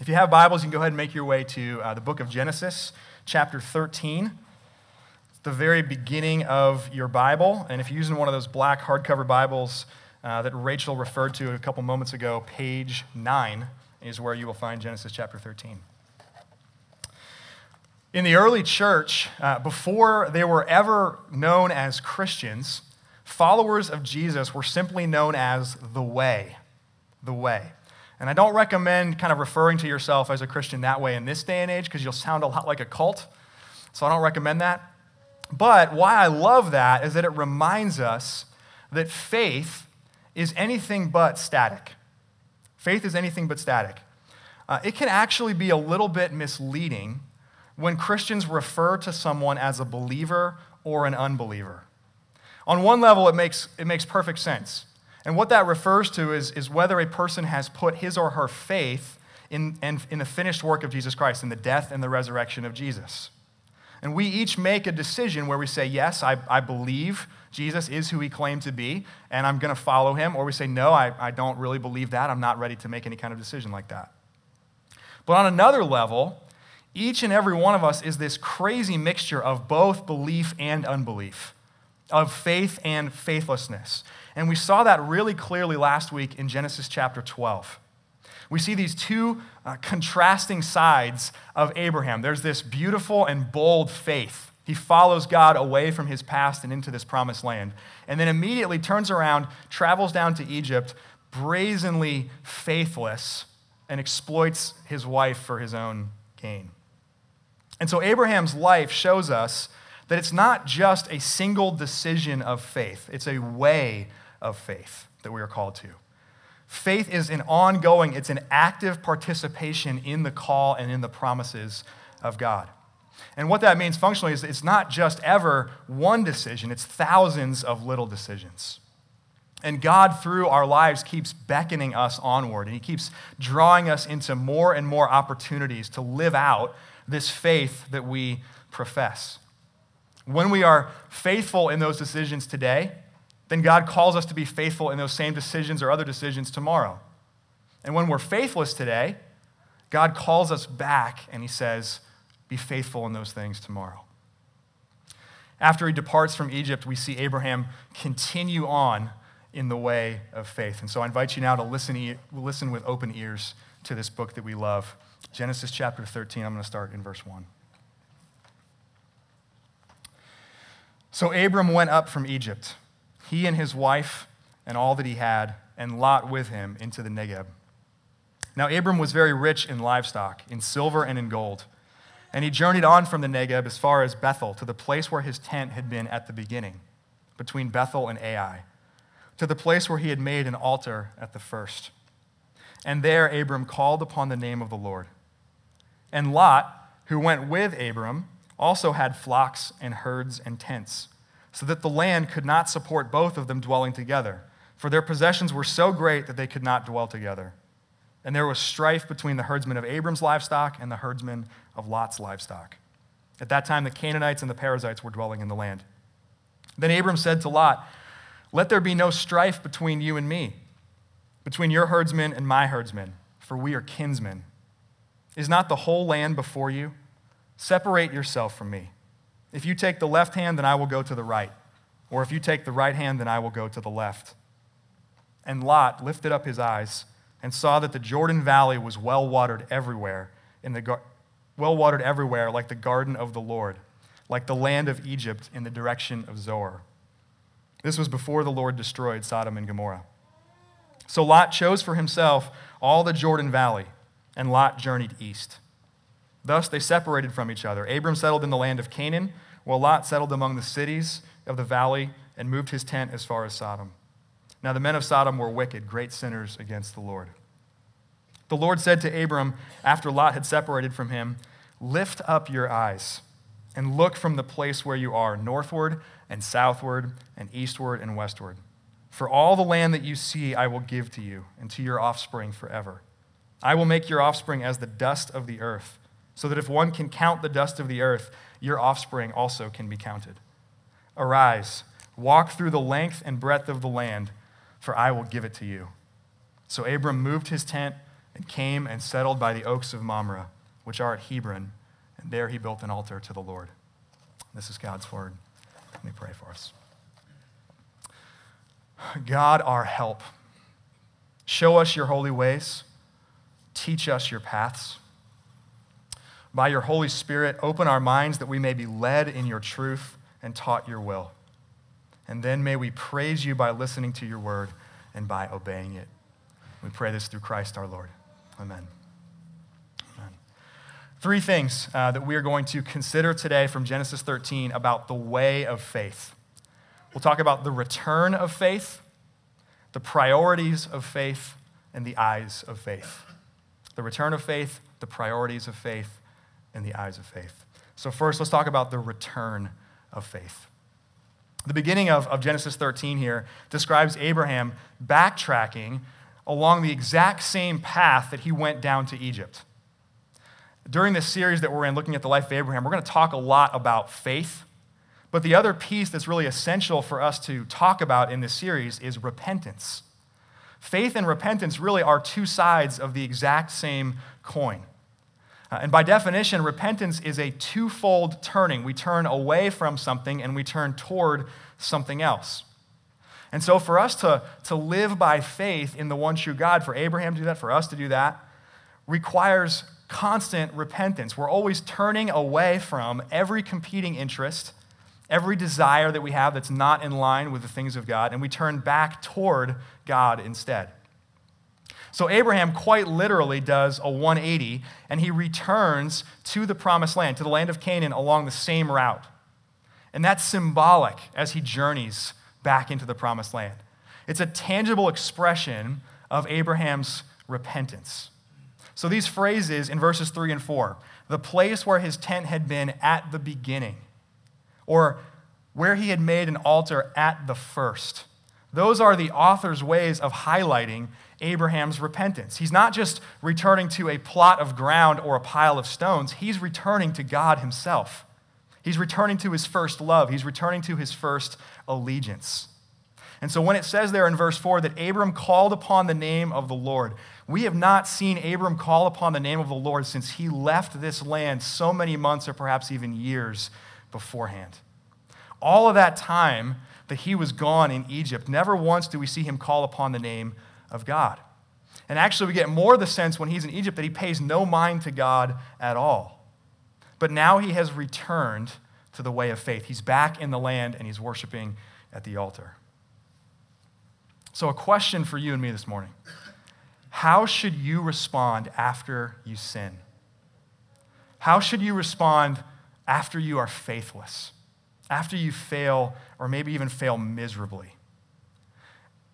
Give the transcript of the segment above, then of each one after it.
If you have Bibles, you can go ahead and make your way to uh, the book of Genesis, chapter 13. It's the very beginning of your Bible. And if you're using one of those black hardcover Bibles uh, that Rachel referred to a couple moments ago, page 9 is where you will find Genesis chapter 13. In the early church, uh, before they were ever known as Christians, followers of Jesus were simply known as the way. The way. And I don't recommend kind of referring to yourself as a Christian that way in this day and age because you'll sound a lot like a cult. So I don't recommend that. But why I love that is that it reminds us that faith is anything but static. Faith is anything but static. Uh, it can actually be a little bit misleading when Christians refer to someone as a believer or an unbeliever. On one level, it makes, it makes perfect sense. And what that refers to is, is whether a person has put his or her faith in, in, in the finished work of Jesus Christ, in the death and the resurrection of Jesus. And we each make a decision where we say, Yes, I, I believe Jesus is who he claimed to be, and I'm going to follow him. Or we say, No, I, I don't really believe that. I'm not ready to make any kind of decision like that. But on another level, each and every one of us is this crazy mixture of both belief and unbelief, of faith and faithlessness. And we saw that really clearly last week in Genesis chapter 12. We see these two uh, contrasting sides of Abraham. There's this beautiful and bold faith. He follows God away from his past and into this promised land. And then immediately turns around, travels down to Egypt, brazenly faithless, and exploits his wife for his own gain. And so Abraham's life shows us that it's not just a single decision of faith, it's a way of faith that we are called to. Faith is an ongoing, it's an active participation in the call and in the promises of God. And what that means functionally is it's not just ever one decision, it's thousands of little decisions. And God, through our lives, keeps beckoning us onward, and He keeps drawing us into more and more opportunities to live out this faith that we profess. When we are faithful in those decisions today, then God calls us to be faithful in those same decisions or other decisions tomorrow. And when we're faithless today, God calls us back and he says, Be faithful in those things tomorrow. After he departs from Egypt, we see Abraham continue on in the way of faith. And so I invite you now to listen, listen with open ears to this book that we love. Genesis chapter 13, I'm going to start in verse 1. So Abram went up from Egypt he and his wife and all that he had, and Lot with him into the Negeb. Now, Abram was very rich in livestock, in silver and in gold. And he journeyed on from the Negeb as far as Bethel, to the place where his tent had been at the beginning, between Bethel and Ai, to the place where he had made an altar at the first. And there Abram called upon the name of the Lord. And Lot, who went with Abram, also had flocks and herds and tents so that the land could not support both of them dwelling together, for their possessions were so great that they could not dwell together. And there was strife between the herdsmen of Abram's livestock and the herdsmen of Lot's livestock. At that time, the Canaanites and the Perizzites were dwelling in the land. Then Abram said to Lot, Let there be no strife between you and me, between your herdsmen and my herdsmen, for we are kinsmen. Is not the whole land before you? Separate yourself from me. If you take the left hand, then I will go to the right. Or if you take the right hand, then I will go to the left. And Lot lifted up his eyes and saw that the Jordan Valley was well watered everywhere, in the gar- well watered everywhere, like the garden of the Lord, like the land of Egypt in the direction of Zoar. This was before the Lord destroyed Sodom and Gomorrah. So Lot chose for himself all the Jordan Valley, and Lot journeyed east. Thus they separated from each other. Abram settled in the land of Canaan, while Lot settled among the cities of the valley and moved his tent as far as Sodom. Now the men of Sodom were wicked, great sinners against the Lord. The Lord said to Abram, after Lot had separated from him, Lift up your eyes and look from the place where you are, northward and southward and eastward and westward. For all the land that you see, I will give to you and to your offspring forever. I will make your offspring as the dust of the earth so that if one can count the dust of the earth, your offspring also can be counted. Arise, walk through the length and breadth of the land, for I will give it to you. So Abram moved his tent and came and settled by the oaks of Mamre, which are at Hebron, and there he built an altar to the Lord. This is God's word. Let me pray for us. God, our help, show us your holy ways, teach us your paths. By your Holy Spirit, open our minds that we may be led in your truth and taught your will. And then may we praise you by listening to your word and by obeying it. We pray this through Christ our Lord. Amen. Amen. Three things uh, that we are going to consider today from Genesis 13 about the way of faith. We'll talk about the return of faith, the priorities of faith, and the eyes of faith. The return of faith, the priorities of faith, and the eyes of faith. So, first, let's talk about the return of faith. The beginning of, of Genesis 13 here describes Abraham backtracking along the exact same path that he went down to Egypt. During this series that we're in, looking at the life of Abraham, we're going to talk a lot about faith. But the other piece that's really essential for us to talk about in this series is repentance. Faith and repentance really are two sides of the exact same coin. Uh, and by definition, repentance is a twofold turning. We turn away from something and we turn toward something else. And so, for us to, to live by faith in the one true God, for Abraham to do that, for us to do that, requires constant repentance. We're always turning away from every competing interest, every desire that we have that's not in line with the things of God, and we turn back toward God instead. So Abraham quite literally does a 180 and he returns to the promised land, to the land of Canaan along the same route. And that's symbolic as he journeys back into the promised land. It's a tangible expression of Abraham's repentance. So these phrases in verses 3 and 4 the place where his tent had been at the beginning, or where he had made an altar at the first. Those are the author's ways of highlighting Abraham's repentance. He's not just returning to a plot of ground or a pile of stones, he's returning to God himself. He's returning to his first love, he's returning to his first allegiance. And so when it says there in verse 4 that Abram called upon the name of the Lord, we have not seen Abram call upon the name of the Lord since he left this land so many months or perhaps even years beforehand. All of that time that he was gone in Egypt, never once do we see him call upon the name of God. And actually, we get more of the sense when he's in Egypt that he pays no mind to God at all. But now he has returned to the way of faith. He's back in the land and he's worshiping at the altar. So, a question for you and me this morning How should you respond after you sin? How should you respond after you are faithless? After you fail, or maybe even fail miserably?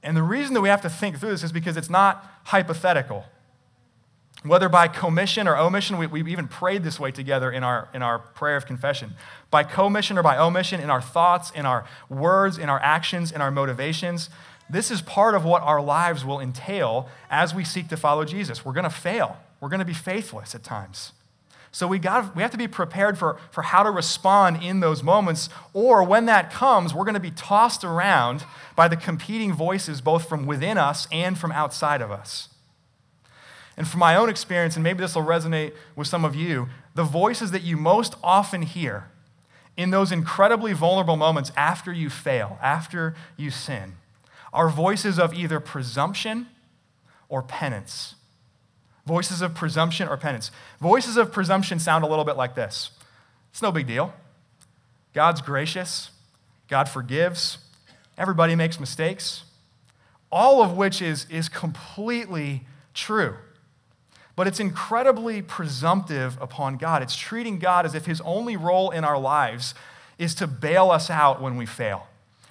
And the reason that we have to think through this is because it's not hypothetical. Whether by commission or omission, we, we even prayed this way together in our, in our prayer of confession. By commission or by omission, in our thoughts, in our words, in our actions, in our motivations, this is part of what our lives will entail as we seek to follow Jesus. We're going to fail, we're going to be faithless at times. So we, got, we have to be prepared for, for how to respond in those moments, or when that comes, we're going to be tossed around by the competing voices both from within us and from outside of us. And from my own experience, and maybe this will resonate with some of you, the voices that you most often hear in those incredibly vulnerable moments after you fail, after you sin, are voices of either presumption or penance. Voices of presumption or penance. Voices of presumption sound a little bit like this It's no big deal. God's gracious, God forgives, everybody makes mistakes, all of which is, is completely true. But it's incredibly presumptive upon God. It's treating God as if his only role in our lives is to bail us out when we fail.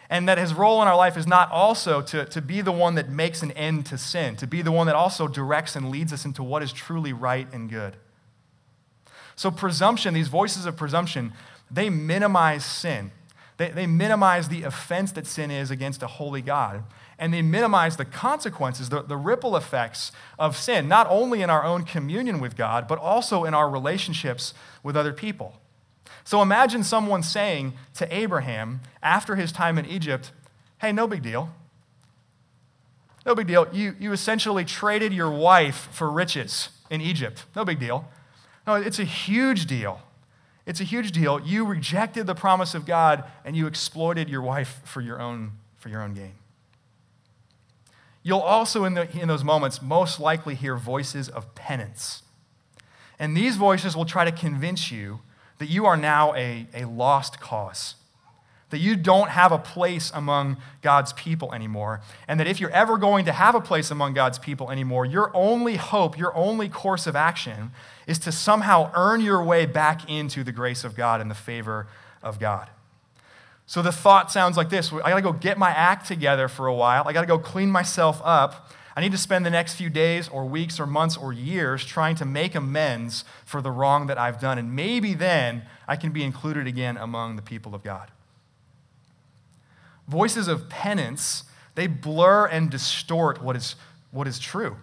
And that his role in our life is not also to, to be the one that makes an end to sin, to be the one that also directs and leads us into what is truly right and good. So, presumption, these voices of presumption, they minimize sin. They, they minimize the offense that sin is against a holy God. And they minimize the consequences, the, the ripple effects of sin, not only in our own communion with God, but also in our relationships with other people. So imagine someone saying to Abraham after his time in Egypt, hey, no big deal. No big deal. You, you essentially traded your wife for riches in Egypt. No big deal. No, it's a huge deal. It's a huge deal. You rejected the promise of God and you exploited your wife for your own, for your own gain. You'll also, in, the, in those moments, most likely hear voices of penance. And these voices will try to convince you that you are now a, a lost cause, that you don't have a place among God's people anymore, and that if you're ever going to have a place among God's people anymore, your only hope, your only course of action is to somehow earn your way back into the grace of God and the favor of God. So the thought sounds like this I gotta go get my act together for a while, I gotta go clean myself up. I need to spend the next few days or weeks or months or years trying to make amends for the wrong that I've done. And maybe then I can be included again among the people of God. Voices of penance, they blur and distort what is, what is true.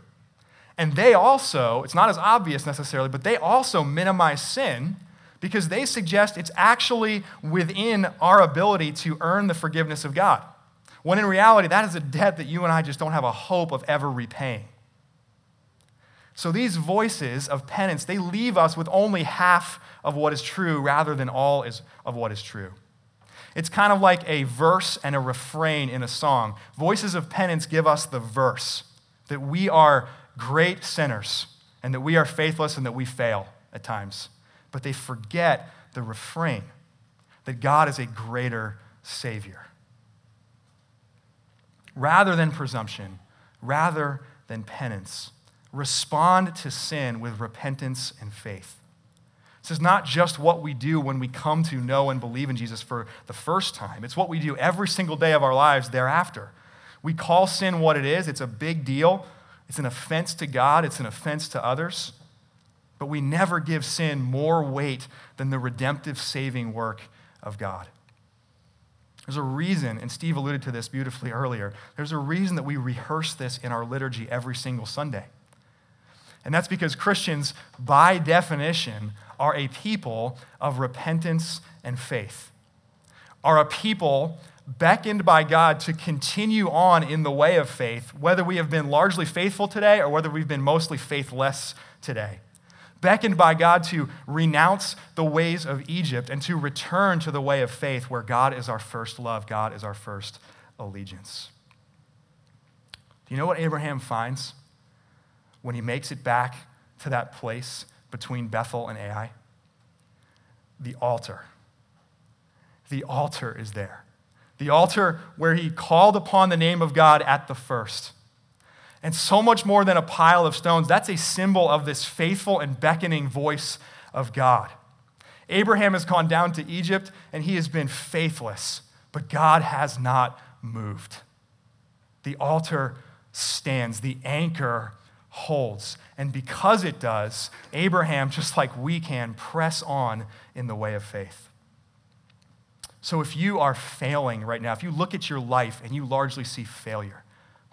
And they also, it's not as obvious necessarily, but they also minimize sin because they suggest it's actually within our ability to earn the forgiveness of God. When in reality, that is a debt that you and I just don't have a hope of ever repaying. So these voices of penance, they leave us with only half of what is true rather than all is, of what is true. It's kind of like a verse and a refrain in a song. Voices of penance give us the verse that we are great sinners and that we are faithless and that we fail at times but they forget the refrain that God is a greater Savior. Rather than presumption, rather than penance, respond to sin with repentance and faith. This is not just what we do when we come to know and believe in Jesus for the first time, it's what we do every single day of our lives thereafter. We call sin what it is, it's a big deal. It's an offense to God, it's an offense to others. But we never give sin more weight than the redemptive saving work of God. There's a reason, and Steve alluded to this beautifully earlier, there's a reason that we rehearse this in our liturgy every single Sunday. And that's because Christians, by definition, are a people of repentance and faith, are a people beckoned by God to continue on in the way of faith, whether we have been largely faithful today or whether we've been mostly faithless today beckoned by God to renounce the ways of Egypt and to return to the way of faith where God is our first love, God is our first allegiance. Do you know what Abraham finds when he makes it back to that place between Bethel and Ai? The altar. The altar is there. The altar where he called upon the name of God at the first. And so much more than a pile of stones, that's a symbol of this faithful and beckoning voice of God. Abraham has gone down to Egypt and he has been faithless, but God has not moved. The altar stands, the anchor holds. And because it does, Abraham, just like we can, press on in the way of faith. So if you are failing right now, if you look at your life and you largely see failure,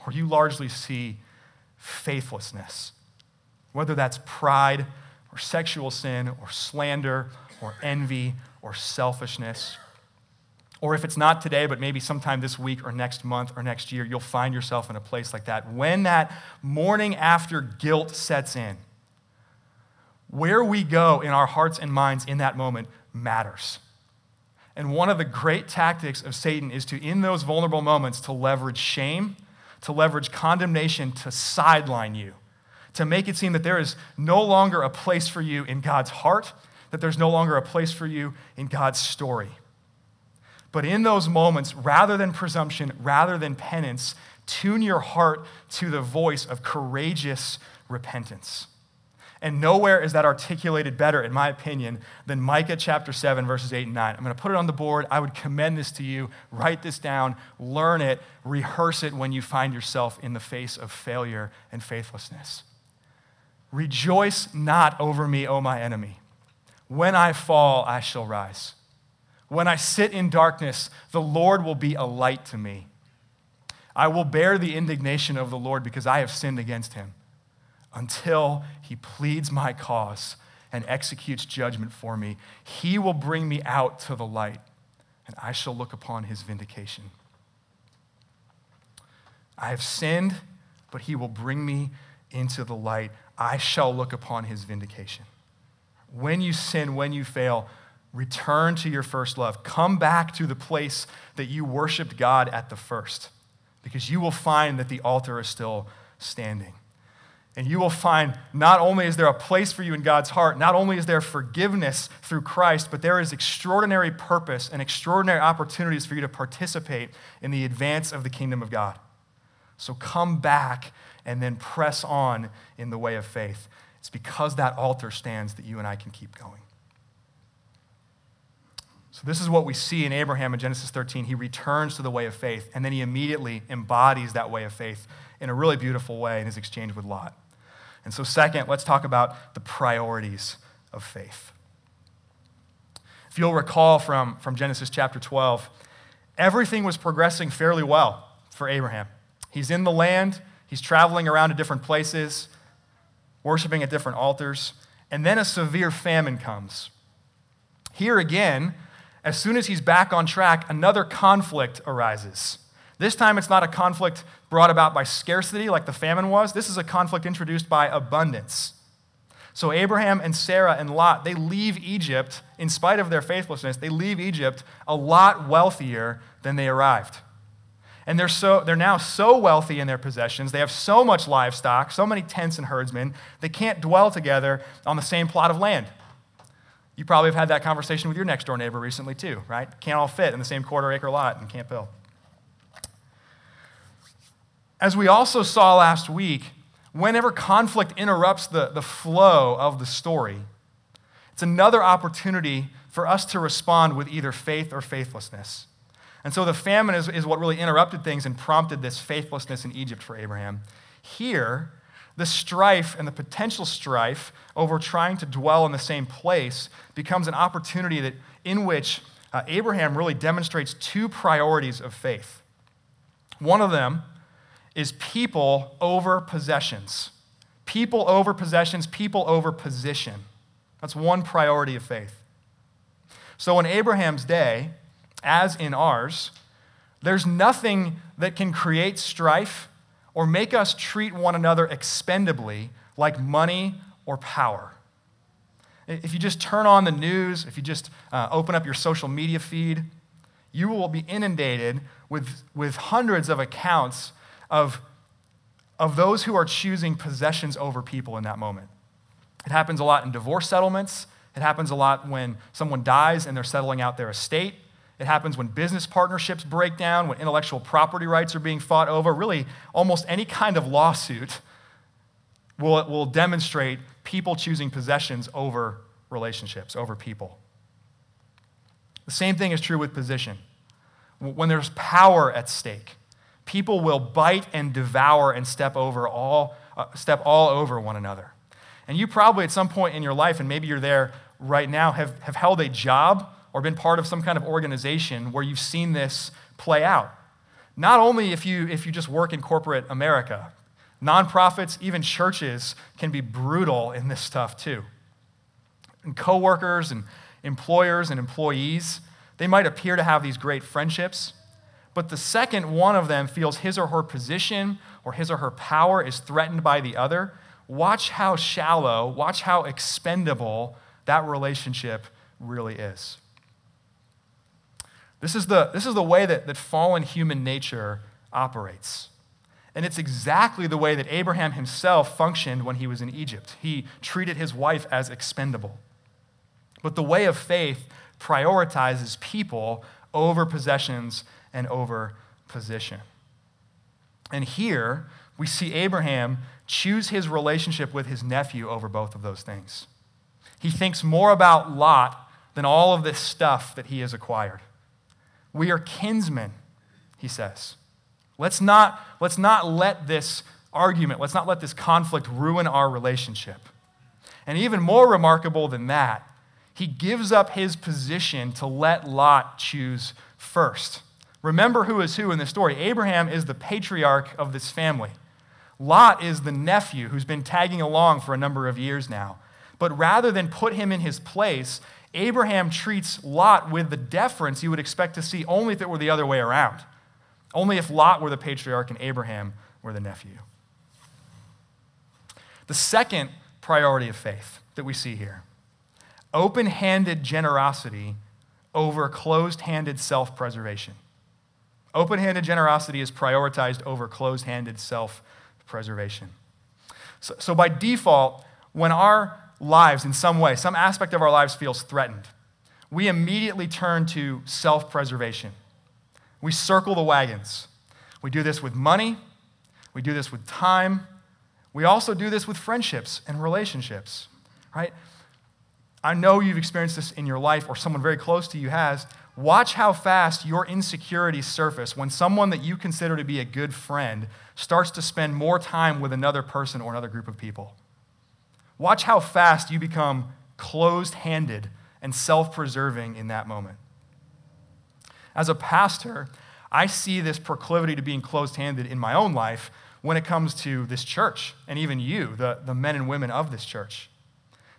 or you largely see faithlessness, whether that's pride or sexual sin or slander or envy or selfishness. Or if it's not today, but maybe sometime this week or next month or next year, you'll find yourself in a place like that. When that morning after guilt sets in, where we go in our hearts and minds in that moment matters. And one of the great tactics of Satan is to, in those vulnerable moments, to leverage shame to leverage condemnation to sideline you, to make it seem that there is no longer a place for you in God's heart, that there's no longer a place for you in God's story. But in those moments, rather than presumption, rather than penance, tune your heart to the voice of courageous repentance. And nowhere is that articulated better, in my opinion, than Micah chapter 7, verses 8 and 9. I'm going to put it on the board. I would commend this to you. Write this down, learn it, rehearse it when you find yourself in the face of failure and faithlessness. Rejoice not over me, O my enemy. When I fall, I shall rise. When I sit in darkness, the Lord will be a light to me. I will bear the indignation of the Lord because I have sinned against him until he pleads my cause and executes judgment for me. He will bring me out to the light, and I shall look upon his vindication. I have sinned but he will bring me into the light. I shall look upon his vindication. When you sin, when you fail, return to your first love. Come back to the place that you worshiped God at the first, because you will find that the altar is still standing. And you will find not only is there a place for you in God's heart, not only is there forgiveness through Christ, but there is extraordinary purpose and extraordinary opportunities for you to participate in the advance of the kingdom of God. So come back and then press on in the way of faith. It's because that altar stands that you and I can keep going. So, this is what we see in Abraham in Genesis 13. He returns to the way of faith, and then he immediately embodies that way of faith in a really beautiful way in his exchange with Lot. And so, second, let's talk about the priorities of faith. If you'll recall from, from Genesis chapter 12, everything was progressing fairly well for Abraham. He's in the land, he's traveling around to different places, worshiping at different altars, and then a severe famine comes. Here again, as soon as he's back on track, another conflict arises. This time it's not a conflict brought about by scarcity like the famine was. This is a conflict introduced by abundance. So Abraham and Sarah and Lot, they leave Egypt, in spite of their faithlessness, they leave Egypt a lot wealthier than they arrived. And they're, so, they're now so wealthy in their possessions, they have so much livestock, so many tents and herdsmen, they can't dwell together on the same plot of land. You probably have had that conversation with your next door neighbor recently, too, right? Can't all fit in the same quarter acre lot in Camp Hill. As we also saw last week, whenever conflict interrupts the, the flow of the story, it's another opportunity for us to respond with either faith or faithlessness. And so the famine is, is what really interrupted things and prompted this faithlessness in Egypt for Abraham. Here, the strife and the potential strife over trying to dwell in the same place becomes an opportunity that, in which uh, Abraham really demonstrates two priorities of faith. One of them is people over possessions. People over possessions, people over position. That's one priority of faith. So in Abraham's day, as in ours, there's nothing that can create strife or make us treat one another expendably like money or power. If you just turn on the news, if you just uh, open up your social media feed, you will be inundated with, with hundreds of accounts of, of those who are choosing possessions over people in that moment. It happens a lot in divorce settlements. It happens a lot when someone dies and they're settling out their estate. It happens when business partnerships break down, when intellectual property rights are being fought over. Really, almost any kind of lawsuit will, will demonstrate people choosing possessions over relationships, over people. The same thing is true with position. When there's power at stake, people will bite and devour and step over all, uh, step all over one another. And you probably at some point in your life, and maybe you're there right now, have, have held a job or been part of some kind of organization where you've seen this play out. Not only if you, if you just work in corporate America, nonprofits, even churches can be brutal in this stuff too. And coworkers and employers and employees, they might appear to have these great friendships, but the second one of them feels his or her position or his or her power is threatened by the other, watch how shallow, watch how expendable that relationship really is. This is the, this is the way that, that fallen human nature operates. And it's exactly the way that Abraham himself functioned when he was in Egypt. He treated his wife as expendable. But the way of faith prioritizes people over possessions and over position. And here we see Abraham choose his relationship with his nephew over both of those things. He thinks more about Lot than all of this stuff that he has acquired. We are kinsmen, he says. Let's not, let's not let this argument, let's not let this conflict ruin our relationship. And even more remarkable than that, he gives up his position to let Lot choose first. Remember who is who in this story. Abraham is the patriarch of this family. Lot is the nephew who's been tagging along for a number of years now. But rather than put him in his place, Abraham treats Lot with the deference you would expect to see only if it were the other way around. Only if Lot were the patriarch and Abraham were the nephew. The second priority of faith that we see here open handed generosity over closed handed self preservation. Open handed generosity is prioritized over closed handed self preservation. So, so, by default, when our lives, in some way, some aspect of our lives feels threatened, we immediately turn to self preservation. We circle the wagons. We do this with money, we do this with time, we also do this with friendships and relationships, right? I know you've experienced this in your life or someone very close to you has. Watch how fast your insecurities surface when someone that you consider to be a good friend starts to spend more time with another person or another group of people. Watch how fast you become closed handed and self preserving in that moment. As a pastor, I see this proclivity to being closed handed in my own life when it comes to this church and even you, the, the men and women of this church.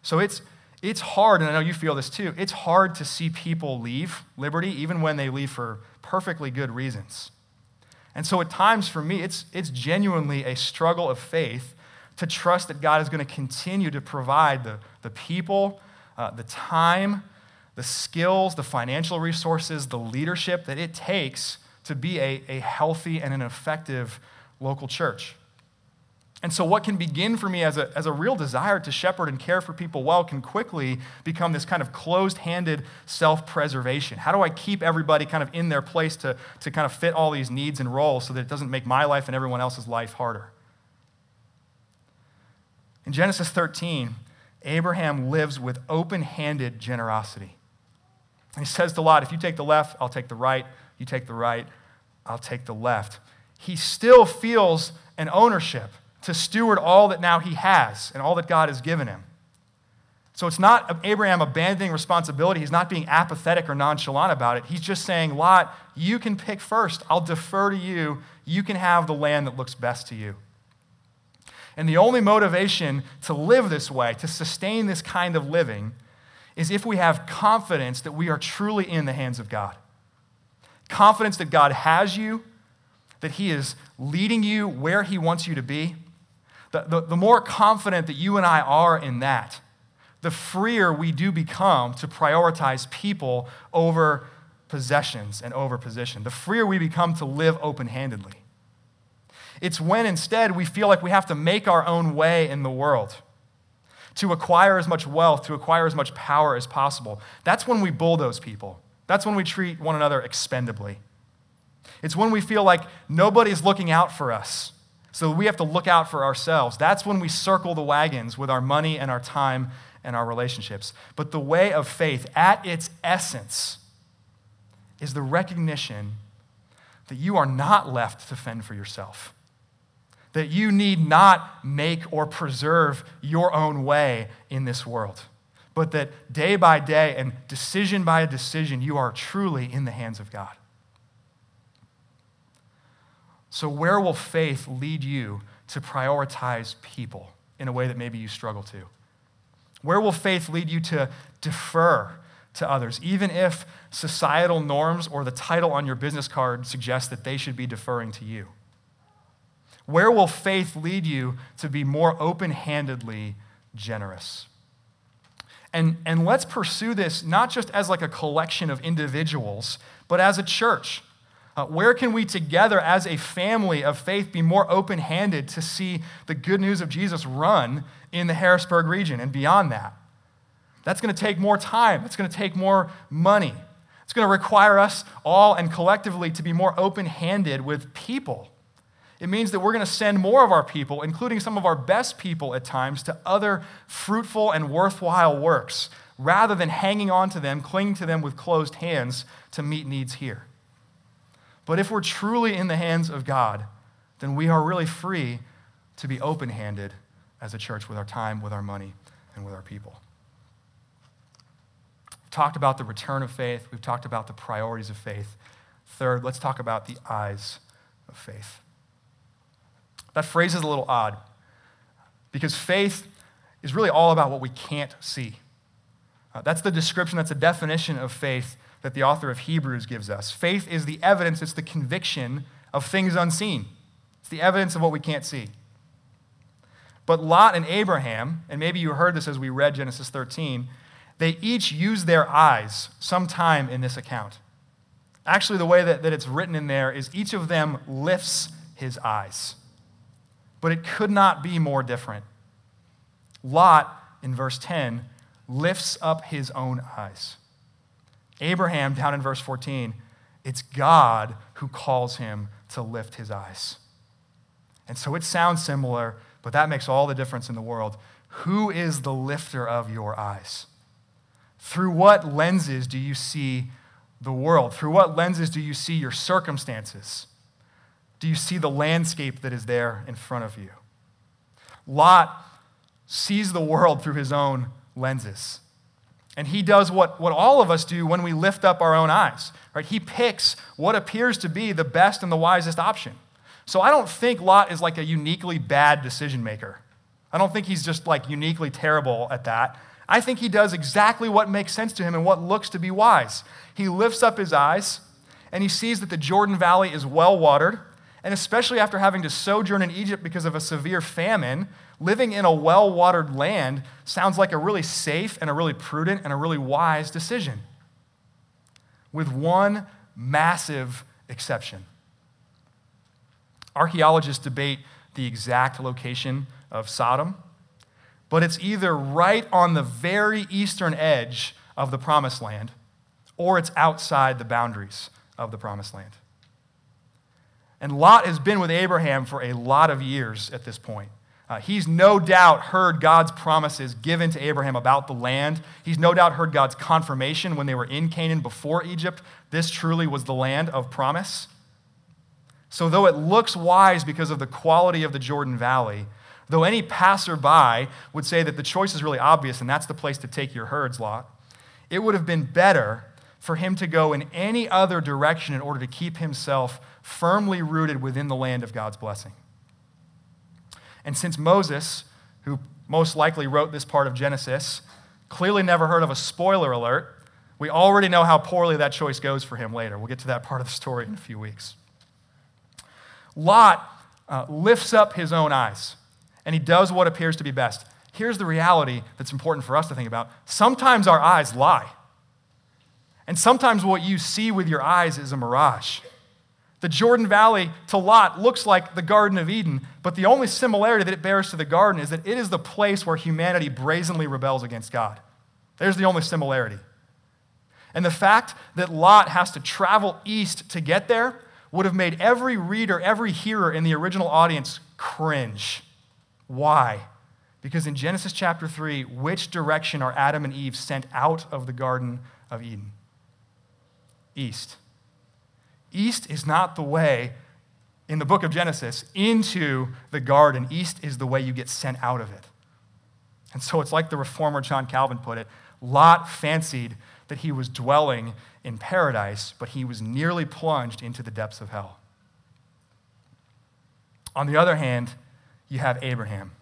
So it's, it's hard, and I know you feel this too, it's hard to see people leave Liberty, even when they leave for perfectly good reasons. And so at times for me, it's, it's genuinely a struggle of faith to trust that God is going to continue to provide the, the people, uh, the time, the skills, the financial resources, the leadership that it takes to be a, a healthy and an effective local church. And so, what can begin for me as a, as a real desire to shepherd and care for people well can quickly become this kind of closed handed self preservation. How do I keep everybody kind of in their place to, to kind of fit all these needs and roles so that it doesn't make my life and everyone else's life harder? In Genesis 13, Abraham lives with open handed generosity. And he says to Lot, If you take the left, I'll take the right. You take the right, I'll take the left. He still feels an ownership to steward all that now he has and all that God has given him. So it's not Abraham abandoning responsibility. He's not being apathetic or nonchalant about it. He's just saying, Lot, you can pick first. I'll defer to you. You can have the land that looks best to you. And the only motivation to live this way, to sustain this kind of living, is if we have confidence that we are truly in the hands of God. Confidence that God has you, that He is leading you where He wants you to be the, the, the more confident that you and I are in that, the freer we do become to prioritize people over possessions and over position. The freer we become to live open handedly. It's when instead we feel like we have to make our own way in the world to acquire as much wealth, to acquire as much power as possible. That's when we bulldoze people. That's when we treat one another expendably. It's when we feel like nobody's looking out for us. So we have to look out for ourselves. That's when we circle the wagons with our money and our time and our relationships. But the way of faith, at its essence, is the recognition that you are not left to fend for yourself, that you need not make or preserve your own way in this world, but that day by day and decision by decision, you are truly in the hands of God. So, where will faith lead you to prioritize people in a way that maybe you struggle to? Where will faith lead you to defer to others, even if societal norms or the title on your business card suggests that they should be deferring to you? Where will faith lead you to be more open handedly generous? And, and let's pursue this not just as like a collection of individuals, but as a church. Uh, where can we together as a family of faith be more open handed to see the good news of Jesus run in the Harrisburg region and beyond that? That's going to take more time, it's going to take more money. It's going to require us all and collectively to be more open handed with people. It means that we're going to send more of our people, including some of our best people at times, to other fruitful and worthwhile works rather than hanging on to them, clinging to them with closed hands to meet needs here. But if we're truly in the hands of God, then we are really free to be open handed as a church with our time, with our money, and with our people. We've talked about the return of faith, we've talked about the priorities of faith. Third, let's talk about the eyes of faith. That phrase is a little odd because faith is really all about what we can't see. Uh, that's the description, that's the definition of faith that the author of Hebrews gives us. Faith is the evidence, it's the conviction of things unseen, it's the evidence of what we can't see. But Lot and Abraham, and maybe you heard this as we read Genesis 13, they each use their eyes sometime in this account. Actually, the way that, that it's written in there is each of them lifts his eyes. But it could not be more different. Lot, in verse 10, lifts up his own eyes. Abraham, down in verse 14, it's God who calls him to lift his eyes. And so it sounds similar, but that makes all the difference in the world. Who is the lifter of your eyes? Through what lenses do you see the world? Through what lenses do you see your circumstances? Do you see the landscape that is there in front of you? Lot sees the world through his own lenses. And he does what, what all of us do when we lift up our own eyes. Right? He picks what appears to be the best and the wisest option. So I don't think Lot is like a uniquely bad decision maker. I don't think he's just like uniquely terrible at that. I think he does exactly what makes sense to him and what looks to be wise. He lifts up his eyes and he sees that the Jordan Valley is well watered. And especially after having to sojourn in Egypt because of a severe famine, living in a well watered land sounds like a really safe and a really prudent and a really wise decision. With one massive exception. Archaeologists debate the exact location of Sodom, but it's either right on the very eastern edge of the promised land or it's outside the boundaries of the promised land. And Lot has been with Abraham for a lot of years at this point. Uh, he's no doubt heard God's promises given to Abraham about the land. He's no doubt heard God's confirmation when they were in Canaan before Egypt. This truly was the land of promise. So, though it looks wise because of the quality of the Jordan Valley, though any passerby would say that the choice is really obvious and that's the place to take your herds, Lot, it would have been better for him to go in any other direction in order to keep himself firmly rooted within the land of God's blessing. And since Moses, who most likely wrote this part of Genesis, clearly never heard of a spoiler alert, we already know how poorly that choice goes for him later. We'll get to that part of the story in a few weeks. Lot uh, lifts up his own eyes and he does what appears to be best. Here's the reality that's important for us to think about sometimes our eyes lie. And sometimes what you see with your eyes is a mirage. The Jordan Valley to Lot looks like the Garden of Eden, but the only similarity that it bears to the garden is that it is the place where humanity brazenly rebels against God. There's the only similarity. And the fact that Lot has to travel east to get there would have made every reader, every hearer in the original audience cringe. Why? Because in Genesis chapter 3, which direction are Adam and Eve sent out of the Garden of Eden? East. East is not the way in the book of Genesis into the garden. East is the way you get sent out of it. And so it's like the reformer John Calvin put it Lot fancied that he was dwelling in paradise, but he was nearly plunged into the depths of hell. On the other hand, you have Abraham,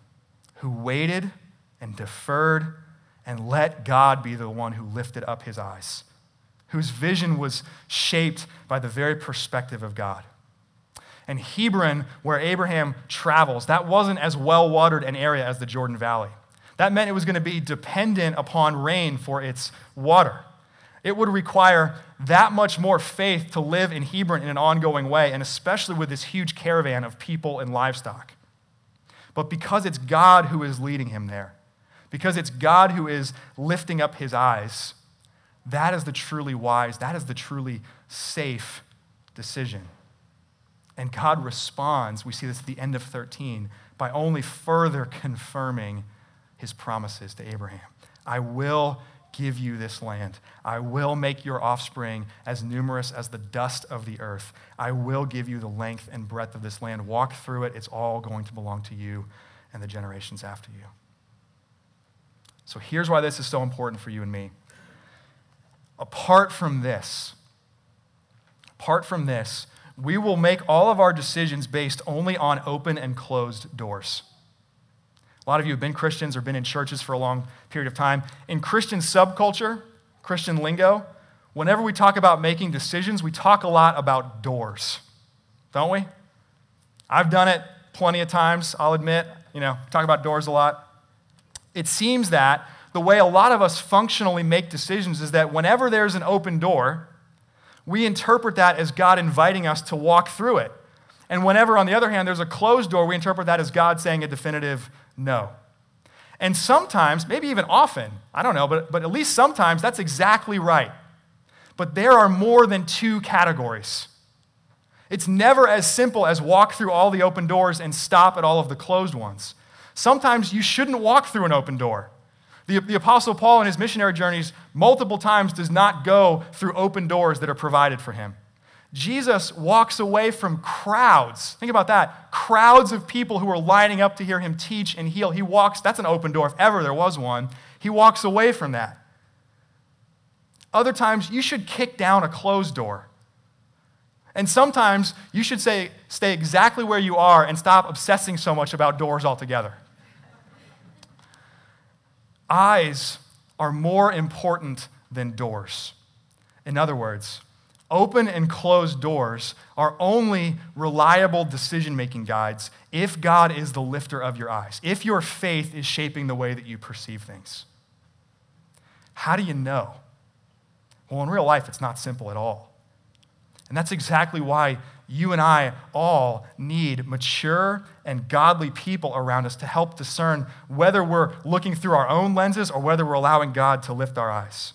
who waited and deferred and let God be the one who lifted up his eyes whose vision was shaped by the very perspective of God. And Hebron, where Abraham travels, that wasn't as well watered an area as the Jordan Valley. That meant it was going to be dependent upon rain for its water. It would require that much more faith to live in Hebron in an ongoing way, and especially with this huge caravan of people and livestock. But because it's God who is leading him there, because it's God who is lifting up his eyes, that is the truly wise, that is the truly safe decision. And God responds, we see this at the end of 13, by only further confirming his promises to Abraham. I will give you this land. I will make your offspring as numerous as the dust of the earth. I will give you the length and breadth of this land. Walk through it. It's all going to belong to you and the generations after you. So here's why this is so important for you and me apart from this, apart from this, we will make all of our decisions based only on open and closed doors. A lot of you have been Christians or been in churches for a long period of time. In Christian subculture, Christian lingo, whenever we talk about making decisions, we talk a lot about doors, don't we? I've done it plenty of times, I'll admit. You know, talk about doors a lot. It seems that the way a lot of us functionally make decisions is that whenever there's an open door, we interpret that as God inviting us to walk through it. And whenever, on the other hand, there's a closed door, we interpret that as God saying a definitive no. And sometimes, maybe even often, I don't know, but, but at least sometimes that's exactly right. But there are more than two categories. It's never as simple as walk through all the open doors and stop at all of the closed ones. Sometimes you shouldn't walk through an open door. The, the Apostle Paul in his missionary journeys multiple times does not go through open doors that are provided for him. Jesus walks away from crowds. Think about that. Crowds of people who are lining up to hear him teach and heal. He walks, that's an open door if ever there was one. He walks away from that. Other times, you should kick down a closed door. And sometimes you should say, stay exactly where you are and stop obsessing so much about doors altogether. Eyes are more important than doors. In other words, open and closed doors are only reliable decision making guides if God is the lifter of your eyes, if your faith is shaping the way that you perceive things. How do you know? Well, in real life, it's not simple at all. And that's exactly why you and I all need mature and godly people around us to help discern whether we're looking through our own lenses or whether we're allowing God to lift our eyes.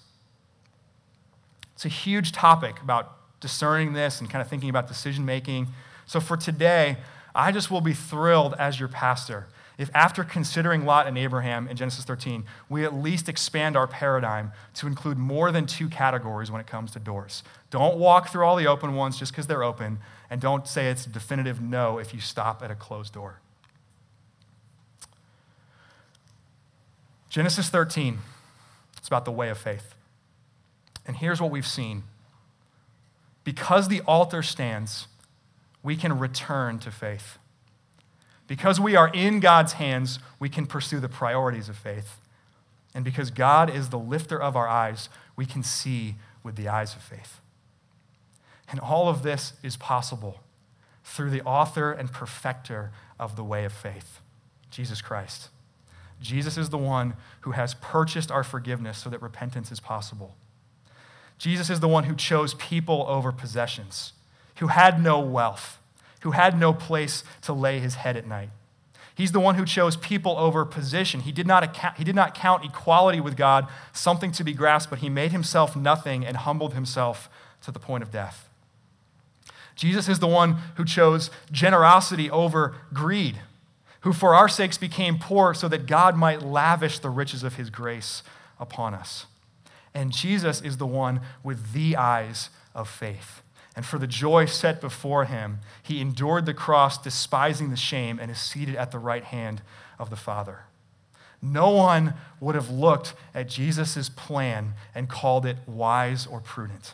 It's a huge topic about discerning this and kind of thinking about decision making. So for today, I just will be thrilled as your pastor if after considering Lot and Abraham in Genesis 13, we at least expand our paradigm to include more than two categories when it comes to doors. Don't walk through all the open ones just because they're open, and don't say it's a definitive no if you stop at a closed door. Genesis 13, it's about the way of faith. And here's what we've seen because the altar stands, we can return to faith. Because we are in God's hands, we can pursue the priorities of faith. And because God is the lifter of our eyes, we can see with the eyes of faith. And all of this is possible through the author and perfecter of the way of faith, Jesus Christ. Jesus is the one who has purchased our forgiveness so that repentance is possible. Jesus is the one who chose people over possessions, who had no wealth who had no place to lay his head at night. He's the one who chose people over position. He did, not account, he did not count equality with God something to be grasped, but he made himself nothing and humbled himself to the point of death. Jesus is the one who chose generosity over greed, who for our sakes became poor so that God might lavish the riches of his grace upon us. And Jesus is the one with the eyes of faith. And for the joy set before him, he endured the cross, despising the shame, and is seated at the right hand of the Father. No one would have looked at Jesus' plan and called it wise or prudent.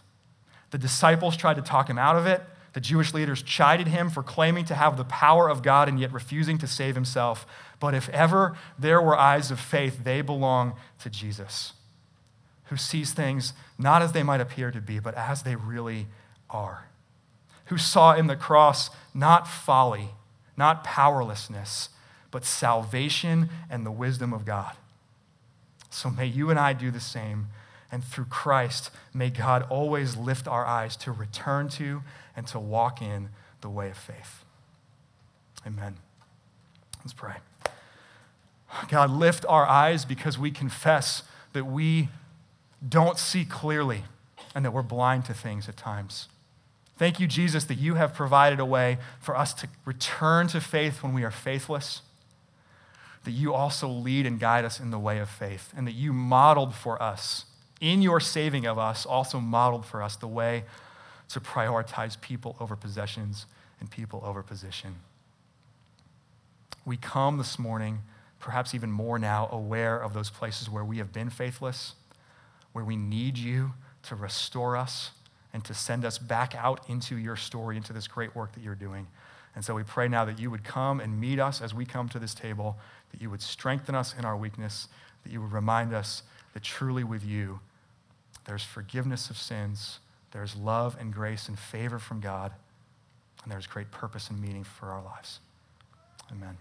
The disciples tried to talk him out of it. The Jewish leaders chided him for claiming to have the power of God and yet refusing to save himself. But if ever there were eyes of faith, they belong to Jesus, who sees things not as they might appear to be, but as they really are, who saw in the cross not folly, not powerlessness, but salvation and the wisdom of God. So may you and I do the same. And through Christ, may God always lift our eyes to return to and to walk in the way of faith. Amen. Let's pray. God, lift our eyes because we confess that we don't see clearly and that we're blind to things at times. Thank you, Jesus, that you have provided a way for us to return to faith when we are faithless, that you also lead and guide us in the way of faith, and that you modeled for us, in your saving of us, also modeled for us the way to prioritize people over possessions and people over position. We come this morning, perhaps even more now, aware of those places where we have been faithless, where we need you to restore us and to send us back out into your story, into this great work that you're doing. And so we pray now that you would come and meet us as we come to this table, that you would strengthen us in our weakness, that you would remind us that truly with you, there's forgiveness of sins, there's love and grace and favor from God, and there's great purpose and meaning for our lives. Amen.